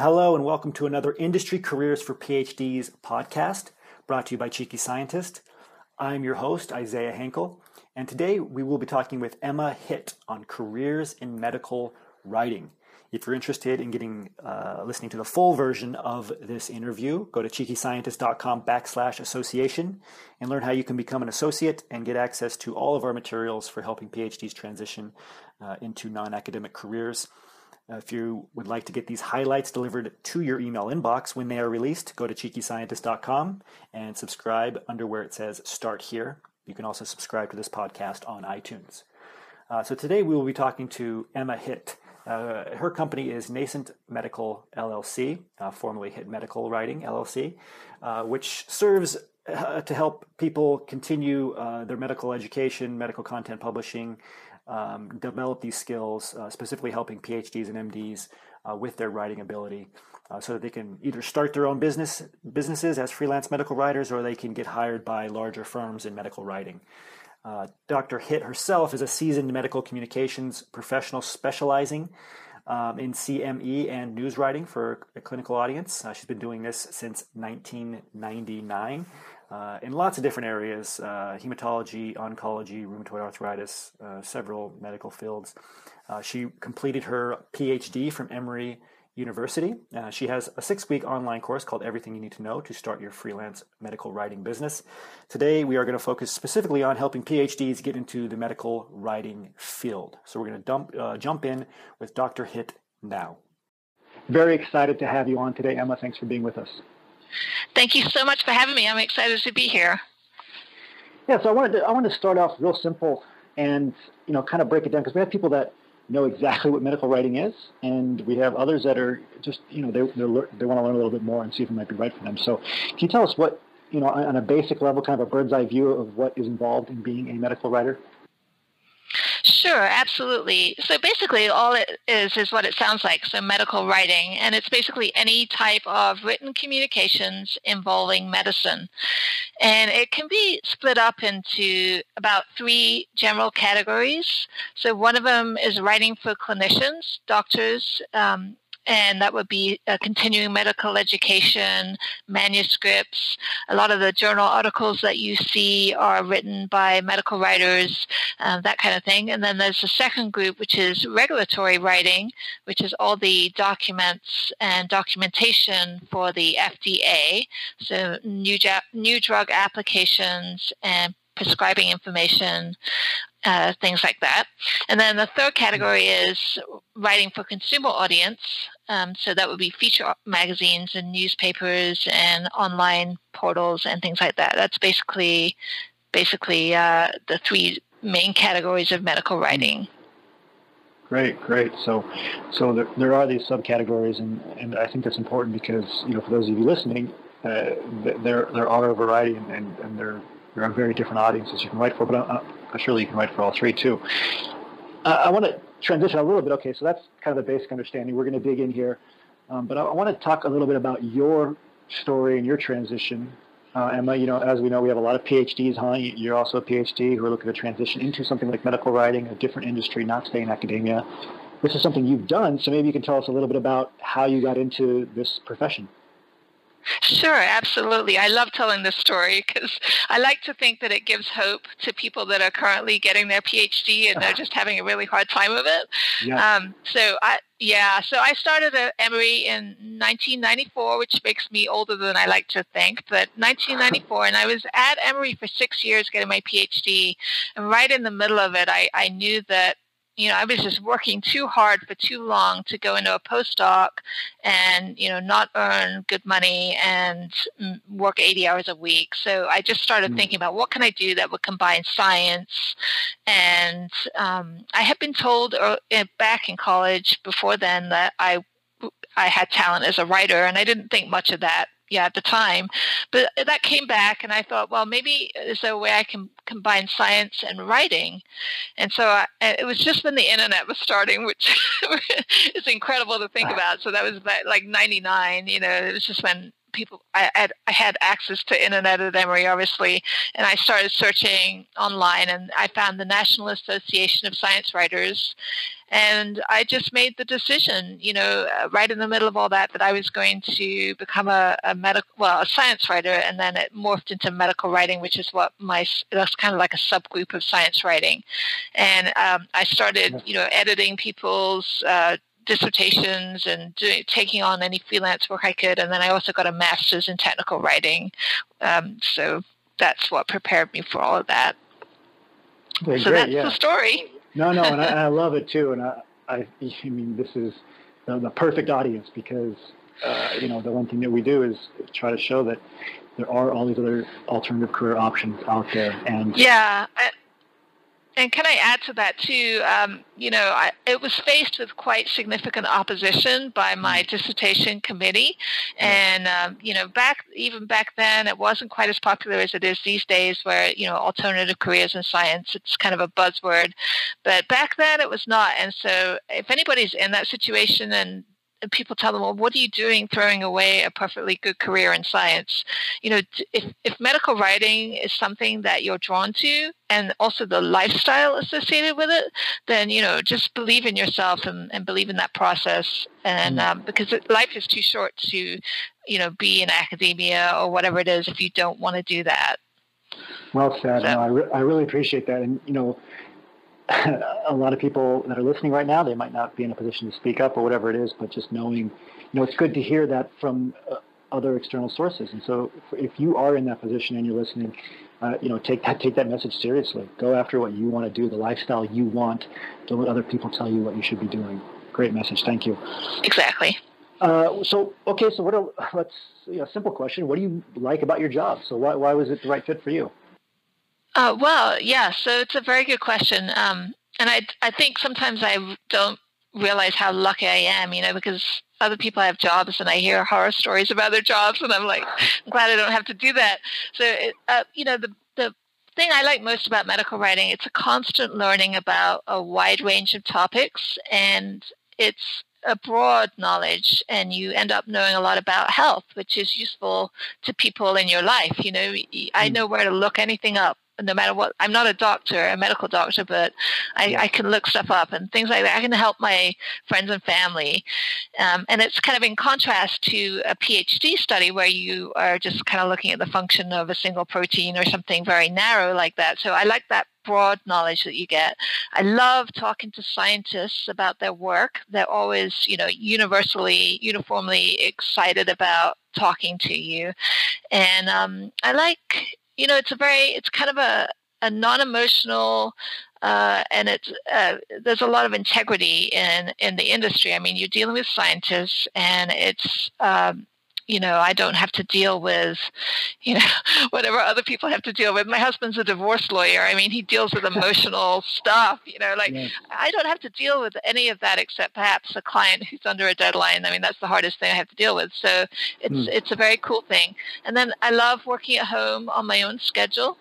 Hello, and welcome to another Industry Careers for PhDs podcast brought to you by Cheeky Scientist. I'm your host, Isaiah Hankel, and today we will be talking with Emma Hitt on careers in medical writing. If you're interested in getting uh, listening to the full version of this interview, go to cheekyscientist.com backslash association and learn how you can become an associate and get access to all of our materials for helping PhDs transition uh, into non-academic careers. Uh, if you would like to get these highlights delivered to your email inbox when they are released, go to cheekyscientist.com and subscribe under where it says Start Here. You can also subscribe to this podcast on iTunes. Uh, so today we will be talking to Emma Hitt. Uh, her company is Nascent Medical LLC, uh, formerly Hitt Medical Writing LLC, uh, which serves uh, to help people continue their medical education, medical content publishing, um, develop these skills, uh, specifically helping PhDs and MDs uh, with their writing ability, uh, so that they can either start their own business businesses as freelance medical writers, or they can get hired by larger firms in medical writing. Uh, Dr. Hitt herself is a seasoned medical communications professional specializing um, in CME and news writing for a clinical audience. Uh, she's been doing this since 1999 uh, in lots of different areas uh, hematology, oncology, rheumatoid arthritis, uh, several medical fields. Uh, she completed her PhD from Emory University. Uh, she has a six week online course called Everything You Need to Know to Start Your Freelance Medical Writing Business. Today, we are going to focus specifically on helping PhDs get into the medical writing field. So, we're going to dump, uh, jump in with Dr. Hitt now. Very excited to have you on today, Emma. Thanks for being with us. Thank you so much for having me. I'm excited to be here. Yeah, so I wanted to, I wanted to start off real simple and you know kind of break it down because we have people that know exactly what medical writing is, and we have others that are just you know they they want to learn a little bit more and see if it might be right for them. So, can you tell us what you know on a basic level, kind of a bird's eye view of what is involved in being a medical writer? Sure, absolutely. So basically, all it is is what it sounds like. So medical writing, and it's basically any type of written communications involving medicine, and it can be split up into about three general categories. So one of them is writing for clinicians, doctors, um, and that would be uh, continuing medical education, manuscripts. A lot of the journal articles that you see are written by medical writers, uh, that kind of thing. And then there's a second group, which is regulatory writing, which is all the documents and documentation for the FDA, so new, new drug applications and prescribing information, uh, things like that. And then the third category is writing for consumer audience. Um, so that would be feature magazines and newspapers and online portals and things like that. That's basically basically uh, the three main categories of medical writing. Great, great. So, so there, there are these subcategories, and, and I think that's important because you know for those of you listening, uh, there there are a variety, and, and, and there there are very different audiences you can write for. But I'm, I'm surely you can write for all three too. Uh, I want to transition a little bit. Okay, so that's kind of the basic understanding. We're going to dig in here, um, but I, I want to talk a little bit about your story and your transition. Uh, Emma, you know, as we know, we have a lot of PhDs, huh? You're also a PhD who are looking to transition into something like medical writing, a different industry, not stay in academia. This is something you've done, so maybe you can tell us a little bit about how you got into this profession. Sure, absolutely. I love telling this story because I like to think that it gives hope to people that are currently getting their PhD and they're just having a really hard time of it. Yeah. Um, so I, yeah, so I started at Emory in 1994, which makes me older than I like to think, but 1994, and I was at Emory for six years getting my PhD. And right in the middle of it, I, I knew that you know, I was just working too hard for too long to go into a postdoc and, you know, not earn good money and work 80 hours a week. So I just started mm. thinking about what can I do that would combine science. And um, I had been told uh, back in college before then that I I had talent as a writer, and I didn't think much of that yeah at the time. But that came back and i thought well maybe uh, is there a way i can combine science and writing? And so I, it was just when the internet was starting which is incredible to think about. So that was like 99 you know it was just when people I had I had access to internet at Emory, obviously, and I started searching online, and I found the National Association of Science Writers, and I just made the decision, you know, uh, right in the middle of all that, that I was going to become a, a medical, well, a science writer, and then it morphed into medical writing, which is what my that's kind of like a subgroup of science writing, and um, I started, you know, editing people's. Uh, dissertations and doing, taking on any freelance work I could. And then I also got a master's in technical writing. Um, so that's what prepared me for all of that. Okay, so great, that's yeah. the story. No, no, and I, I love it too. And I, I, I mean, this is the, the perfect audience because, uh, you know, the one thing that we do is try to show that there are all these other alternative career options out there. And yeah, I, and can I add to that too? Um, you know, I, it was faced with quite significant opposition by my mm. dissertation committee, and um, you know, back even back then, it wasn't quite as popular as it is these days, where you know, alternative careers in science it's kind of a buzzword, but back then it was not. And so, if anybody's in that situation and people tell them, well, what are you doing throwing away a perfectly good career in science? You know, if, if medical writing is something that you're drawn to and also the lifestyle associated with it, then, you know, just believe in yourself and, and believe in that process. And mm. um, because life is too short to, you know, be in academia or whatever it is if you don't want to do that. Well said. So, no, I, re- I really appreciate that. And, you know, a lot of people that are listening right now, they might not be in a position to speak up or whatever it is, but just knowing, you know, it's good to hear that from uh, other external sources. And so, if you are in that position and you're listening, uh, you know, take that take that message seriously. Go after what you want to do, the lifestyle you want. Don't let other people tell you what you should be doing. Great message. Thank you. Exactly. Uh, so okay, so what? Are, let's you know, simple question. What do you like about your job? So why why was it the right fit for you? Uh, well, yeah. So it's a very good question, um, and I I think sometimes I don't realize how lucky I am, you know, because other people have jobs and I hear horror stories about their jobs, and I'm like, I'm glad I don't have to do that. So, it, uh, you know, the the thing I like most about medical writing, it's a constant learning about a wide range of topics, and it's a broad knowledge and you end up knowing a lot about health, which is useful to people in your life. You know, I hmm. know where to look anything up no matter what. I'm not a doctor, a medical doctor, but I. I can look stuff up and things like that. I can help my friends and family. Um, and it's kind of in contrast to a PhD study where you are just kind of looking at the function of a single protein or something very narrow like that. So I like that broad knowledge that you get. I love talking to scientists about their work. They're always, you know, universally, uniformly excited about talking to you. And um, I like you know, it's a very, it's kind of a, a non-emotional uh, and it's uh, there's a lot of integrity in in the industry. I mean, you're dealing with scientists, and it's um, you know, I don't have to deal with, you know, whatever other people have to deal with. My husband's a divorce lawyer. I mean, he deals with emotional stuff, you know, like yes. I don't have to deal with any of that except perhaps a client who's under a deadline. I mean, that's the hardest thing I have to deal with. So it's, mm. it's a very cool thing. And then I love working at home on my own schedule.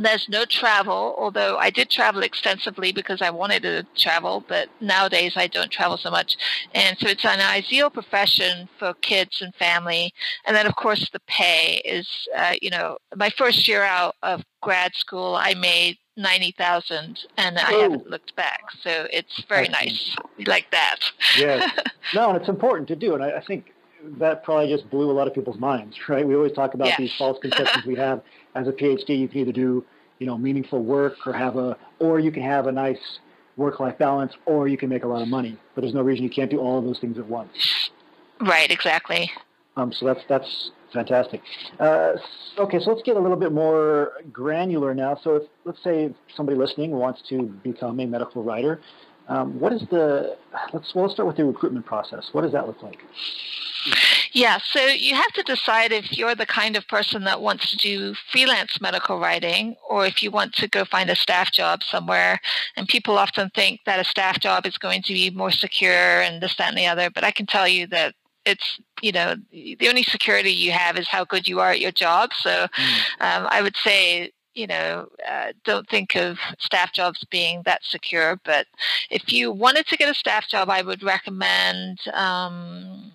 There's no travel, although I did travel extensively because I wanted to travel, but nowadays I don't travel so much. And so it's an ideal profession for kids and family. And then, of course, the pay is, uh, you know, my first year out of grad school, I made 90,000 and I haven't looked back. So it's very nice like that. yes. No, and it's important to do. And I, I think that probably just blew a lot of people's minds, right? We always talk about these false conceptions we have as a PhD. You can either do, you know, meaningful work or have a, or you can have a nice work-life balance, or you can make a lot of money. But there's no reason you can't do all of those things at once. Right. Exactly. Um, so that's that's fantastic. Uh, okay, so let's get a little bit more granular now. So if let's say somebody listening wants to become a medical writer, um, what is the let's well, let's start with the recruitment process. What does that look like? Yeah, so you have to decide if you're the kind of person that wants to do freelance medical writing or if you want to go find a staff job somewhere. And people often think that a staff job is going to be more secure and this, that, and the other. But I can tell you that it's you know the only security you have is how good you are at your job so mm. um, i would say you know, uh, don't think of staff jobs being that secure. But if you wanted to get a staff job, I would recommend um,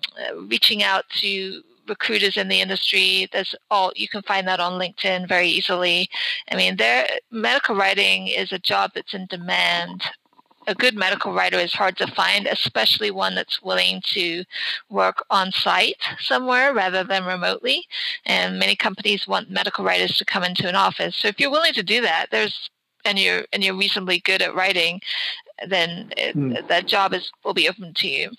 reaching out to recruiters in the industry. There's all you can find that on LinkedIn very easily. I mean, there medical writing is a job that's in demand a good medical writer is hard to find, especially one that's willing to work on site somewhere rather than remotely. And many companies want medical writers to come into an office. So if you're willing to do that, there's and you're and you're reasonably good at writing, then it, mm. that job is will be open to you.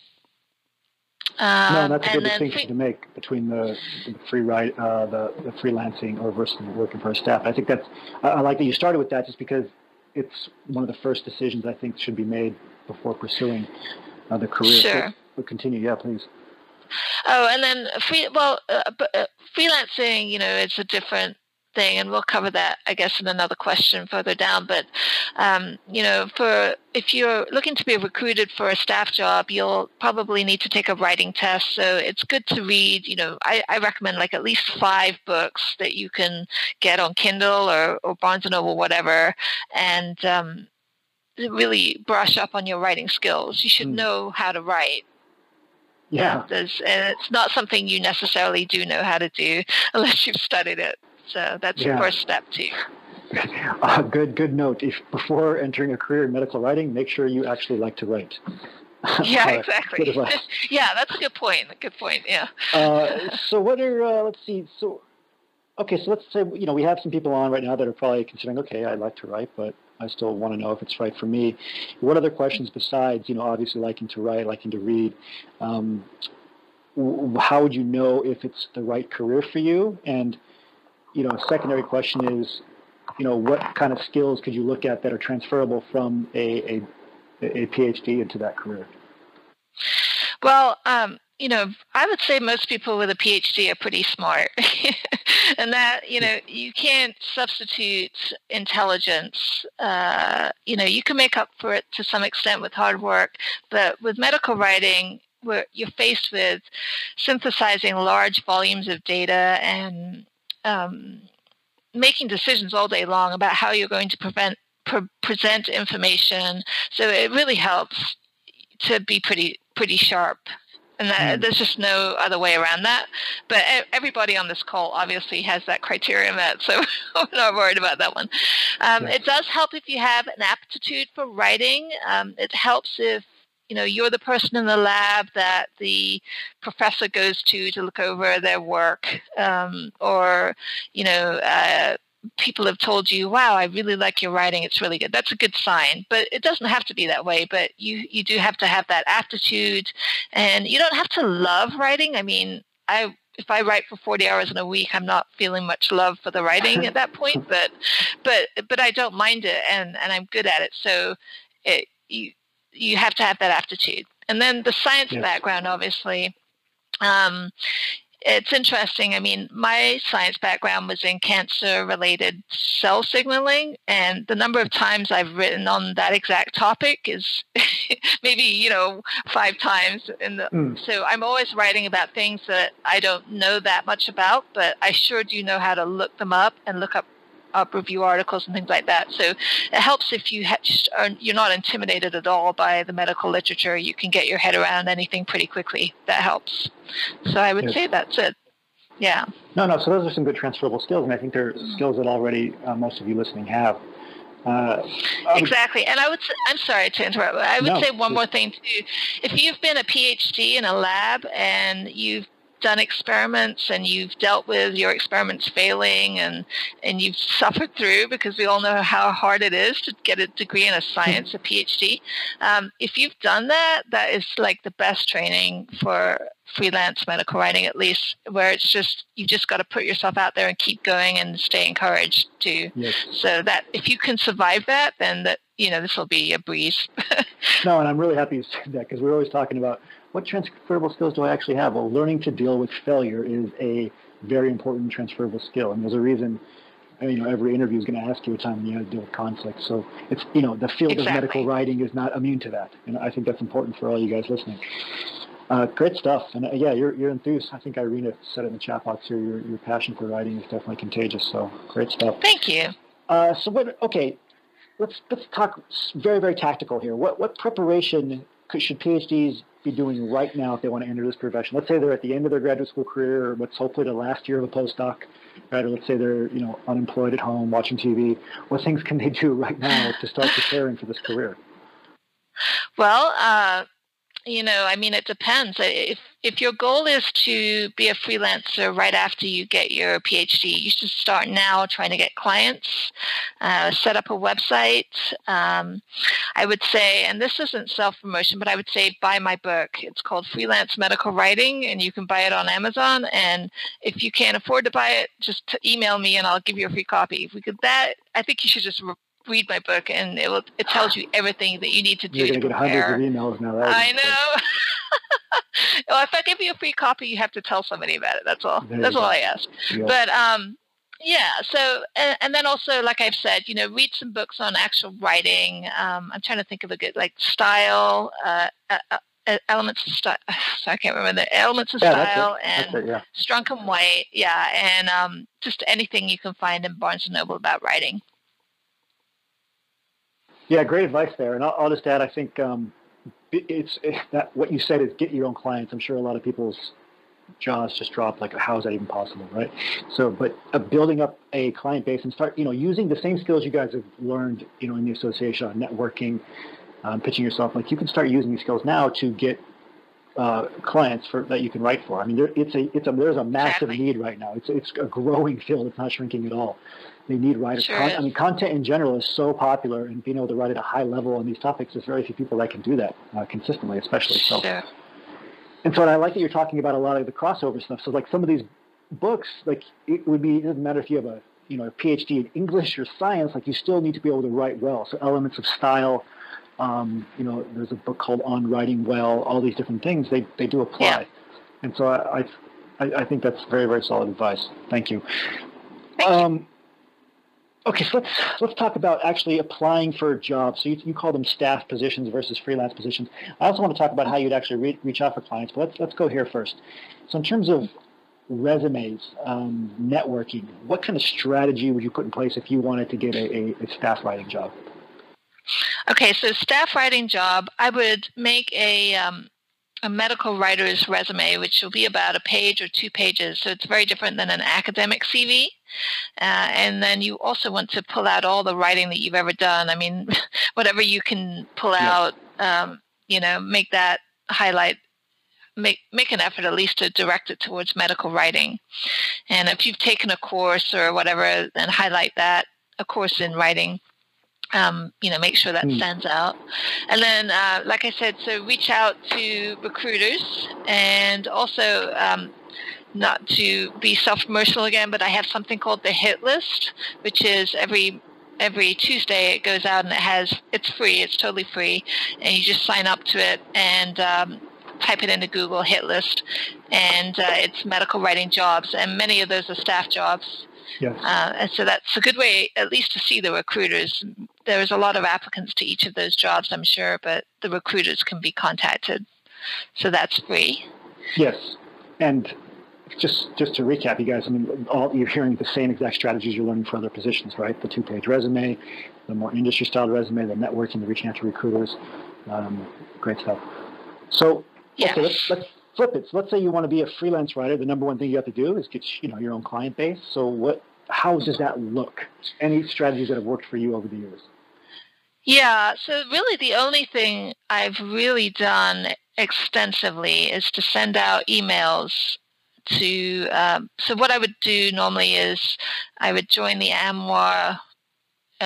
Um, no, that's a good distinction free- to make between the, the free write, uh, the, the freelancing or versus working for a staff. I think that's I, I like that you started with that just because it's one of the first decisions I think should be made before pursuing uh, the career. Sure. So, continue, yeah, please. Oh, and then free. Well, uh, uh, freelancing, you know, it's a different thing, and we'll cover that, I guess, in another question further down. But um, you know, for if you're looking to be recruited for a staff job, you'll probably need to take a writing test. So it's good to read. You know, I, I recommend like at least five books that you can get on Kindle or, or Barnes and Noble, whatever, and um, really brush up on your writing skills. You should mm. know how to write. Yeah. and it's not something you necessarily do know how to do unless you've studied it. So that's yeah. the first step too. Uh, good, good note. If before entering a career in medical writing, make sure you actually like to write. Yeah, uh, exactly. yeah, that's a good point. A good point. Yeah. uh, so what are uh, let's see. So okay, so let's say you know we have some people on right now that are probably considering, okay, I'd like to write, but I still want to know if it's right for me. What other questions besides you know obviously liking to write, liking to read? Um, how would you know if it's the right career for you? And you know, a secondary question is, you know, what kind of skills could you look at that are transferable from a, a, a PhD into that career? Well, um, you know, I would say most people with a PhD are pretty smart. and that, you know, you can't substitute intelligence. Uh, you know, you can make up for it to some extent with hard work, but with medical writing, you're faced with synthesizing large volumes of data and um, making decisions all day long about how you're going to prevent, pre- present information. So it really helps to be pretty pretty sharp. And that, mm. there's just no other way around that. But everybody on this call obviously has that criteria met, so I'm not worried about that one. Um, It does help if you have an aptitude for writing. Um, it helps if you know you're the person in the lab that the professor goes to to look over their work um, or you know uh, people have told you wow i really like your writing. It's really good. That's a good sign but it doesn't have to be that way but you you do have to have that aptitude and you don't have to love writing. I mean i if I write for 40 hours in a week, I'm not feeling much love for the writing at that point, but, but, but I don't mind it and, and I'm good at it. So it, you, you have to have that aptitude. And then the science yes. background, obviously. Um, it's interesting. I mean, my science background was in cancer related cell signaling, and the number of times I've written on that exact topic is maybe, you know, five times. In the, mm. So I'm always writing about things that I don't know that much about, but I sure do know how to look them up and look up up review articles and things like that. So it helps if you are, you're not intimidated at all by the medical literature. You can get your head around anything pretty quickly. That helps. So I would yes. say that's it. Yeah. No, no. So those are some good transferable skills, and I think they're skills that already uh, most of you listening have. Uh, exactly, and I would. Say, I'm sorry to interrupt. But I would no, say one more thing too. If you've been a PhD in a lab and you've done experiments and you've dealt with your experiments failing and, and you've suffered through because we all know how hard it is to get a degree in a science, a PhD. Um, if you've done that, that is like the best training for freelance medical writing, at least, where it's just, you've just got to put yourself out there and keep going and stay encouraged to. Yes. So that if you can survive that, then that, you know, this will be a breeze. no, and I'm really happy you said that because we're always talking about what transferable skills do I actually have? Well, learning to deal with failure is a very important transferable skill, and there's a reason. You know, every interview is going to ask you a time when you have to deal with conflict. So it's you know the field exactly. of medical writing is not immune to that, and I think that's important for all you guys listening. Uh, great stuff, and uh, yeah, you're you're enthused. I think Irina said it in the chat box here. Your your passion for writing is definitely contagious. So great stuff. Thank you. Uh, so what? Okay, let's let's talk very very tactical here. What what preparation could, should PhDs be doing right now if they want to enter this profession? Let's say they're at the end of their graduate school career, or what's hopefully the last year of a postdoc, right? Or let's say they're you know unemployed at home watching TV. What things can they do right now to start preparing for this career? Well, uh, you know, I mean, it depends. If if your goal is to be a freelancer right after you get your PhD, you should start now trying to get clients, uh, set up a website. Um, I would say, and this isn't self promotion, but I would say buy my book. It's called Freelance Medical Writing, and you can buy it on Amazon. And if you can't afford to buy it, just email me and I'll give you a free copy. If we could that, I think you should just read my book, and it will it tells you everything that you need to do. You're going to get hundreds of emails now. Right? I know. well, if I give you a free copy, you have to tell somebody about it. That's all. There That's all I ask. Yeah. But um, yeah. So and, and, then also, like I've said, you know, read some books on actual writing. Um, I'm trying to think of a good like style. Uh, uh, uh elements of style. I can't remember the elements of yeah, style and it, yeah. Strunk and White. Yeah, and um, just anything you can find in Barnes and Noble about writing. Yeah, great advice there. And I'll, I'll just add, I think um, it's it, that what you said is get your own clients. I'm sure a lot of people's jaws just dropped. Like, how is that even possible, right? So, but uh, building up a client base and start, you know, using the same skills you guys have learned, you know, in the association on networking, um, pitching yourself. Like, you can start using these skills now to get uh, clients for that you can write for. I mean, there, it's a it's a there's a massive exactly. need right now. It's it's a growing field. It's not shrinking at all. They need writers. Sure Con- I mean, content in general is so popular, and being able to write at a high level on these topics, there's very few people that can do that uh, consistently, especially. So, sure. and so, and I like that you're talking about a lot of the crossover stuff. So, like some of these books, like it would be. It doesn't matter if you have a you know a PhD in English or science. Like you still need to be able to write well. So, elements of style. Um, you know, there's a book called On Writing Well. All these different things they they do apply. Yeah. And so, I, I I think that's very very solid advice. Thank you. Thank um, you. Okay, so let's let's talk about actually applying for a job. So you, you call them staff positions versus freelance positions. I also want to talk about how you'd actually re- reach out for clients, but let's let's go here first. So in terms of resumes, um, networking, what kind of strategy would you put in place if you wanted to get a, a, a staff writing job? Okay, so staff writing job, I would make a um, a medical writer's resume, which will be about a page or two pages. So it's very different than an academic CV. Uh, and then you also want to pull out all the writing that you've ever done. I mean, whatever you can pull out, um, you know, make that highlight. Make make an effort at least to direct it towards medical writing, and if you've taken a course or whatever, then highlight that a course in writing um, you know, make sure that mm. stands out. And then, uh, like I said, so reach out to recruiters and also um, not to be self-promotional again, but I have something called the Hitt List, which is every every Tuesday it goes out and it has it's free, it's totally free, and you just sign up to it and um, type it into Google Hitt List, and uh, it's medical writing jobs, and many of those are staff jobs. Yes. Uh, and so that's a good way, at least, to see the recruiters. There's a lot of applicants to each of those jobs, I'm sure, but the recruiters can be contacted. So that's free. Yes. And just just to recap, you guys, I mean, all, you're hearing the same exact strategies you're learning for other positions, right? The two-page resume, the more industry-style resume, the networking, the reaching out to recruiters. Um, great stuff. So, yes. okay, let's, let's flip it. So let's say you want to be a freelance writer. The number one thing you have to do is get you know your own client base. So what? How does that look? Any strategies that have worked for you over the years? Yeah. So really, the only thing I've really done extensively is to send out emails to um, so what I would do normally is I would join the AMWA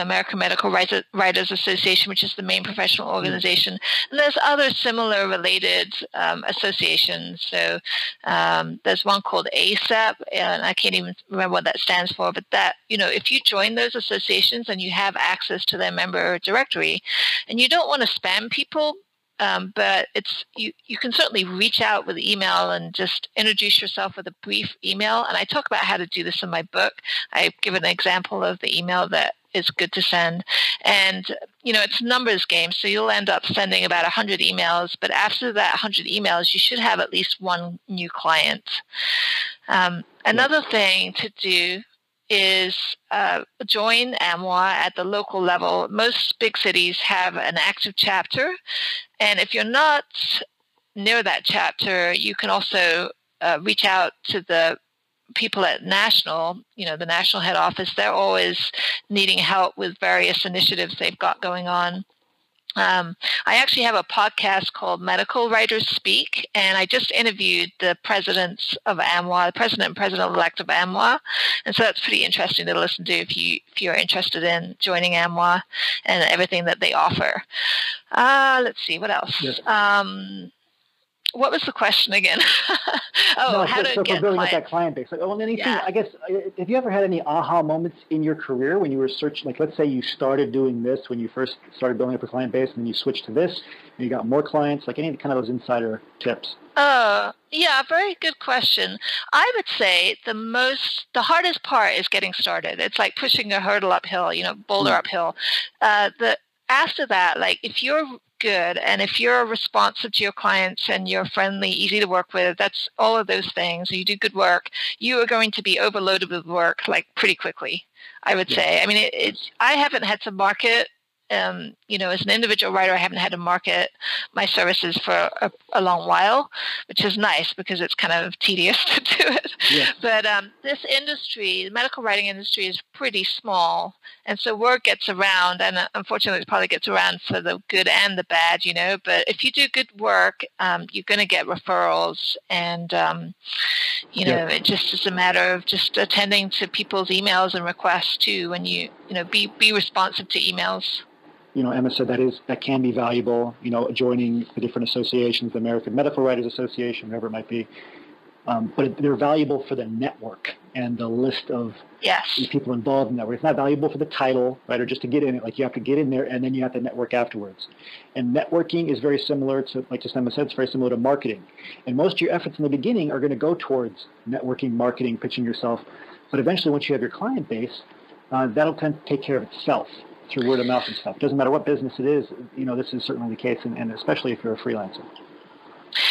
American Medical Writers Association, which is the main professional organization. And there's other similar related um, associations. So um, there's one called ASAP, and I can't even remember what that stands for. But that, you know, if you join those associations and you have access to their member directory, and you don't want to spam people, um, but it's you, you can certainly reach out with email and just introduce yourself with a brief email. And I talk about how to do this in my book. I give an example of the email that is good to send. And, you know, it's numbers game. So you'll end up sending about 100 emails. But after that 100 emails, you should have at least one new client. Um, another thing to do is uh, join AMWA at the local level. Most big cities have an active chapter. And if you're not near that chapter, you can also uh, reach out to the people at national, you know, the national head office. They're always needing help with various initiatives they've got going on. Um, I actually have a podcast called Medical Writers Speak, and I just interviewed the presidents of AMWA, the president and president-elect of AMWA, and so that's pretty interesting to listen to if you if you're interested in joining AMWA and everything that they offer. Uh, let's see what else. Yes. Um, what was the question again? oh, no, how so, to so get for building clients. up that client base. Like, well, anything. Yeah. I guess. uh, Have you ever had any aha moments in your career when you were searching? Like, let's say you started doing this when you first started building up a client base, and then you switched to this, and you got more clients. Like any kind of those insider tips. Uh, yeah, very good question. I would say the most, the hardest part is getting started. It's like pushing a hurdle uphill, you know, boulder Mm. uphill. Uh, the after that, like if you're good and if you're responsive to your clients and you're friendly, easy to work with, that's all of those things. You do good work. You are going to be overloaded with work like pretty quickly. I would Yeah. say. I mean, it, it's. I haven't had to market um, you know, as an individual writer, I haven't had to market my services for a, a long while, which is nice because it's kind of tedious to do it. Yes. But um, this industry, the medical writing industry, is pretty small, and so word gets around, and uh, unfortunately, it probably gets around for the good and the bad, you know. But if you do good work, um, you're going to get referrals, and um, you know, Yeah. it just is a matter of just attending to people's emails and requests too. When you, you know, be be responsive to emails. You know, Emma said that is that can be valuable. You know, joining the different associations, the American Medical Writers Association, whatever it might be. Um, but they're valuable for the network and the list of Yes. the people involved in that. It's not valuable for the title, right, or just to get in it. Like you have to get in there and then you have to network afterwards. And networking is very similar to, like just Emma said, it's very similar to marketing. And most of your efforts in the beginning are going to go towards networking, marketing, pitching yourself. But eventually, once you have your client base, uh, that'll tend to take care of itself through word of mouth and stuff. Doesn't matter what business it is. You know, this is certainly the case, and, and especially if you're a freelancer.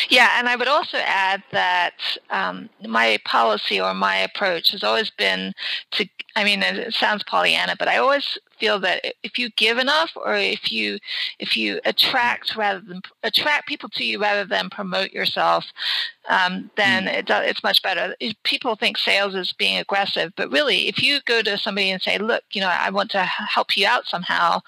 Yeah, and I would also add that um, my policy or my approach has always been to. I mean, it sounds Pollyanna, but I always feel that if you give enough, or if you if you attract rather than attract people to you rather than promote yourself, um, then it do, it's much better. People think sales is being aggressive, but really, if you go to somebody and say, "Look, you know, I want to help you out somehow,"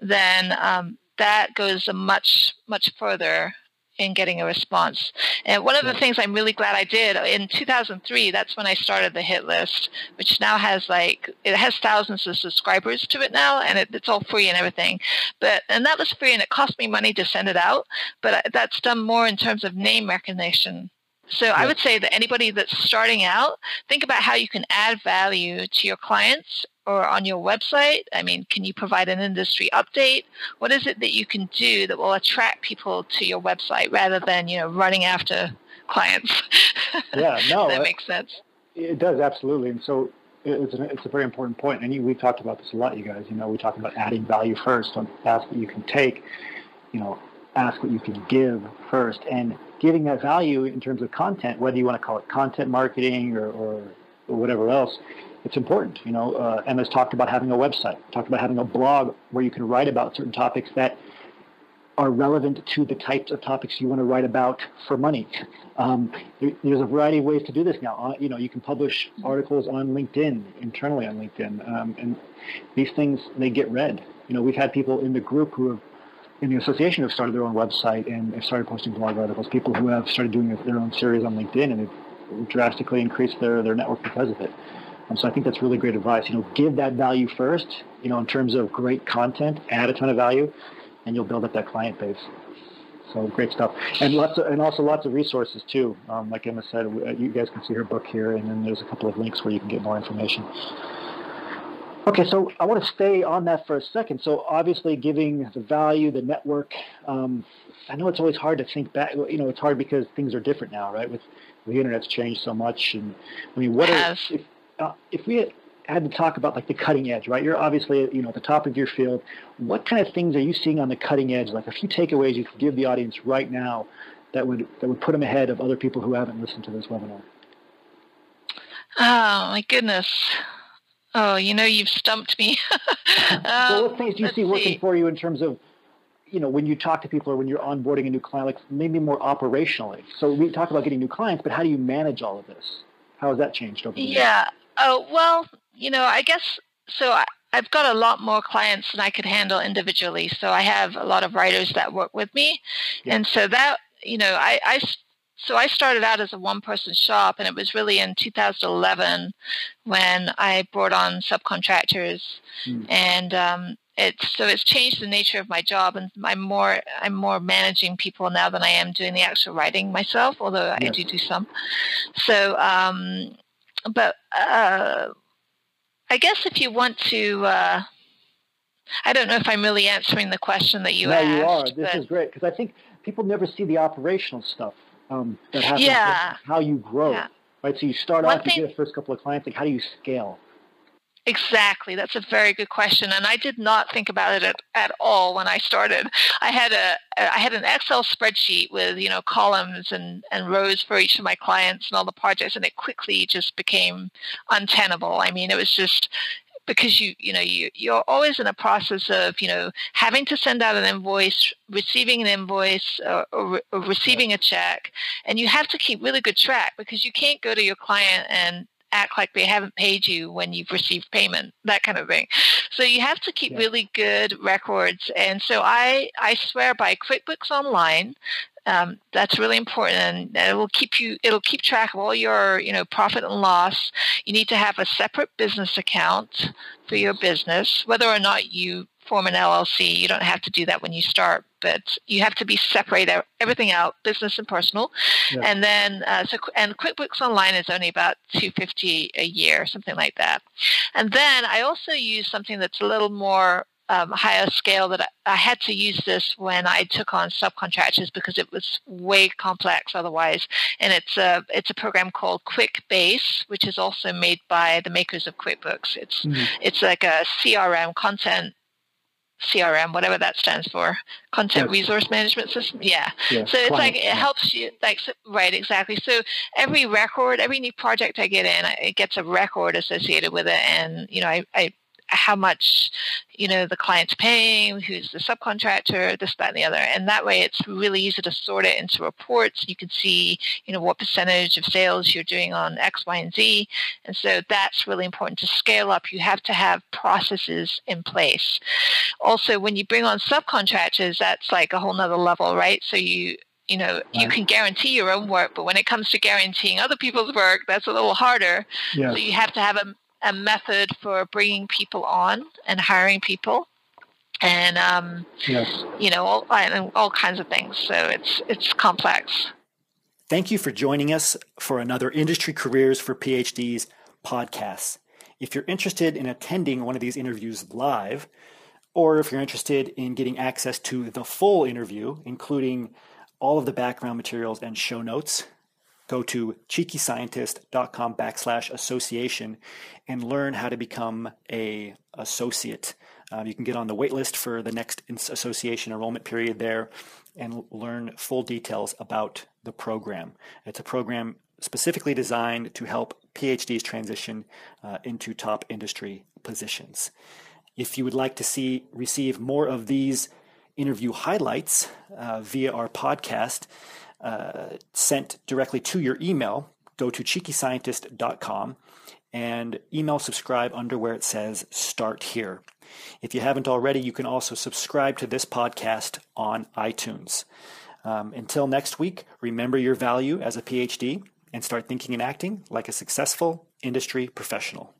then um, that goes a much much further in getting a response. And one of the things I'm really glad I did in 2003, that's when I started the Hitt List, which now has like, it has thousands of subscribers to it now and it, it's all free and everything. But, and that was free and it cost me money to send it out, but uh, that's done more in terms of name recognition. So I would say that anybody that's starting out, think about how you can add value to your clients or on your website? I mean, can you provide an industry update? What is it that you can do that will attract people to your website rather than, you know, running after clients? Yeah, no, that it- makes sense. It does absolutely, and so it's a, it's a very important point. And you, we've talked about this a lot, you guys. You know, we talk about adding value first. Don't ask what you can take. You know, ask what you can give first, and giving that value in terms of content, whether you want to call it content marketing or, or, or whatever else. It's important, you know. Uh, Emma's talked about having a website, talked about having a blog where you can write about certain topics that are relevant to the types of topics you want to write about for money. Um, there, there's a variety of ways to do this now. Uh, you know, you can publish articles on LinkedIn, internally on LinkedIn, um, and these things they get read. You know, we've had people in the group who have, in the association, have started their own website and have started posting blog articles. People who have started doing their own series on LinkedIn and have drastically increased their their network because of it. So I think that's really great advice. You know, give that value first. You know, in terms of great content, add a ton of value, and you'll build up that client base. So great stuff, and lots of, and also lots of resources too. Um, like Emma said, you guys can see her book here, and then there's a couple of links where you can get more information. Okay, so I want to stay on that for a second. So obviously, giving the value, the network. Um, I know it's always hard to think back. You know, it's hard because things are different now, right? With the internet's changed so much, and I mean, what are, if, uh, if we had to talk about like the cutting edge, right? You're obviously you know at the top of your field. What kind of things are you seeing on the cutting edge? Like a few takeaways you could give the audience right now that would that would put them ahead of other people who haven't listened to this webinar. Oh, my goodness. Oh, you know, you've stumped me. well, Um, what things do you see working see. for you in terms of you know, when you talk to people or when you're onboarding a new client, like maybe more operationally. So we talk about getting new clients, but how do you manage all of this? How has that changed over the years? Yeah. Oh well, you know, I guess so. I, I've got a lot more clients than I could handle individually. So I have a lot of writers that work with me, yeah. and so that you know, I, I so I started out as a one-person shop, and it was really in 2011 when I brought on subcontractors, mm. and um, it's so it's changed the nature of my job, and I'm more I'm more managing people now than I am doing the actual writing myself, although yes. I do do some. So, um, but uh, I guess if you want to. Uh, I don't know if I'm really answering the question that you no, asked. No, you are. This is great because I think people never see the operational stuff um, that happens. Yeah. How you grow, yeah. right? So you start One off, thing, you get the first couple of clients. Like, how do you scale? Exactly. That's a very good question, and I did not think about it at, at all when I started. I had a I had an Excel spreadsheet with you know columns and and rows for each of my clients and all the projects, and it quickly just became untenable. I mean, it was just because you you know you you're always in a process of you know having to send out an invoice, receiving an invoice, uh, or, or, or receiving a check, and you have to keep really good track because you can't go to your client and act like they haven't paid you when you've received payment, that kind of thing. So you have to keep yeah. really good records. And so I, I swear by QuickBooks Online. Um, that's really important, and it will keep you. It'll keep track of all your, you know, profit and loss. You need to have a separate business account for your business, whether or not you form an LLC. You don't have to do that when you start, but you have to be separate everything out, business and personal. Yeah. And then, uh, so and QuickBooks Online is only about two fifty a year, something like that. And then I also use something that's a little more um, higher scale that I, I, had to use this when I took on subcontractors because it was way complex otherwise. And it's a it's a program called QuickBase, which is also made by the makers of QuickBooks. It's mm-hmm. it's like a CRM content CRM, whatever that stands for, content yes. resource management system. Yeah. Yes. So it's Client. like it helps you, like right, exactly. So every record, every new project I get in, it gets a record associated with it, and you know, I, I how much you know the client's paying, who's the subcontractor, this, that, and the other, and that way it's really easy to sort it into reports. You can see you know what percentage of sales you're doing on X, Y, and Z, and so that's really important to scale up. You have to have processes in place. Also, when you bring on subcontractors, that's like a whole nother level, right? So you you know, right. you can guarantee your own work, but when it comes to guaranteeing other people's work, that's a little harder. So you have to have a, a method for bringing people on and hiring people. And um, yes. you know all, all kinds of things. So it's it's complex. Thank you for joining us for another industry careers for phds podcast. If you're interested in attending one of these interviews live or if you're interested in getting access to the full interview including all of the background materials and show notes go to cheekyscientist.com backslash association and learn how to become a associate. Um, you can get on the waitlist for the next association enrollment period there and learn full details about the program. It's a program specifically designed to help PhDs transition uh, into top industry positions. If you would like to see receive more of these interview highlights uh, via our podcast, uh, sent directly to your email, go to cheekyscientist.com and email subscribe under where it says start here. If you haven't already, you can also subscribe to this podcast on iTunes. Um, until next week, remember your value as a PhD and start thinking and acting like a successful industry professional.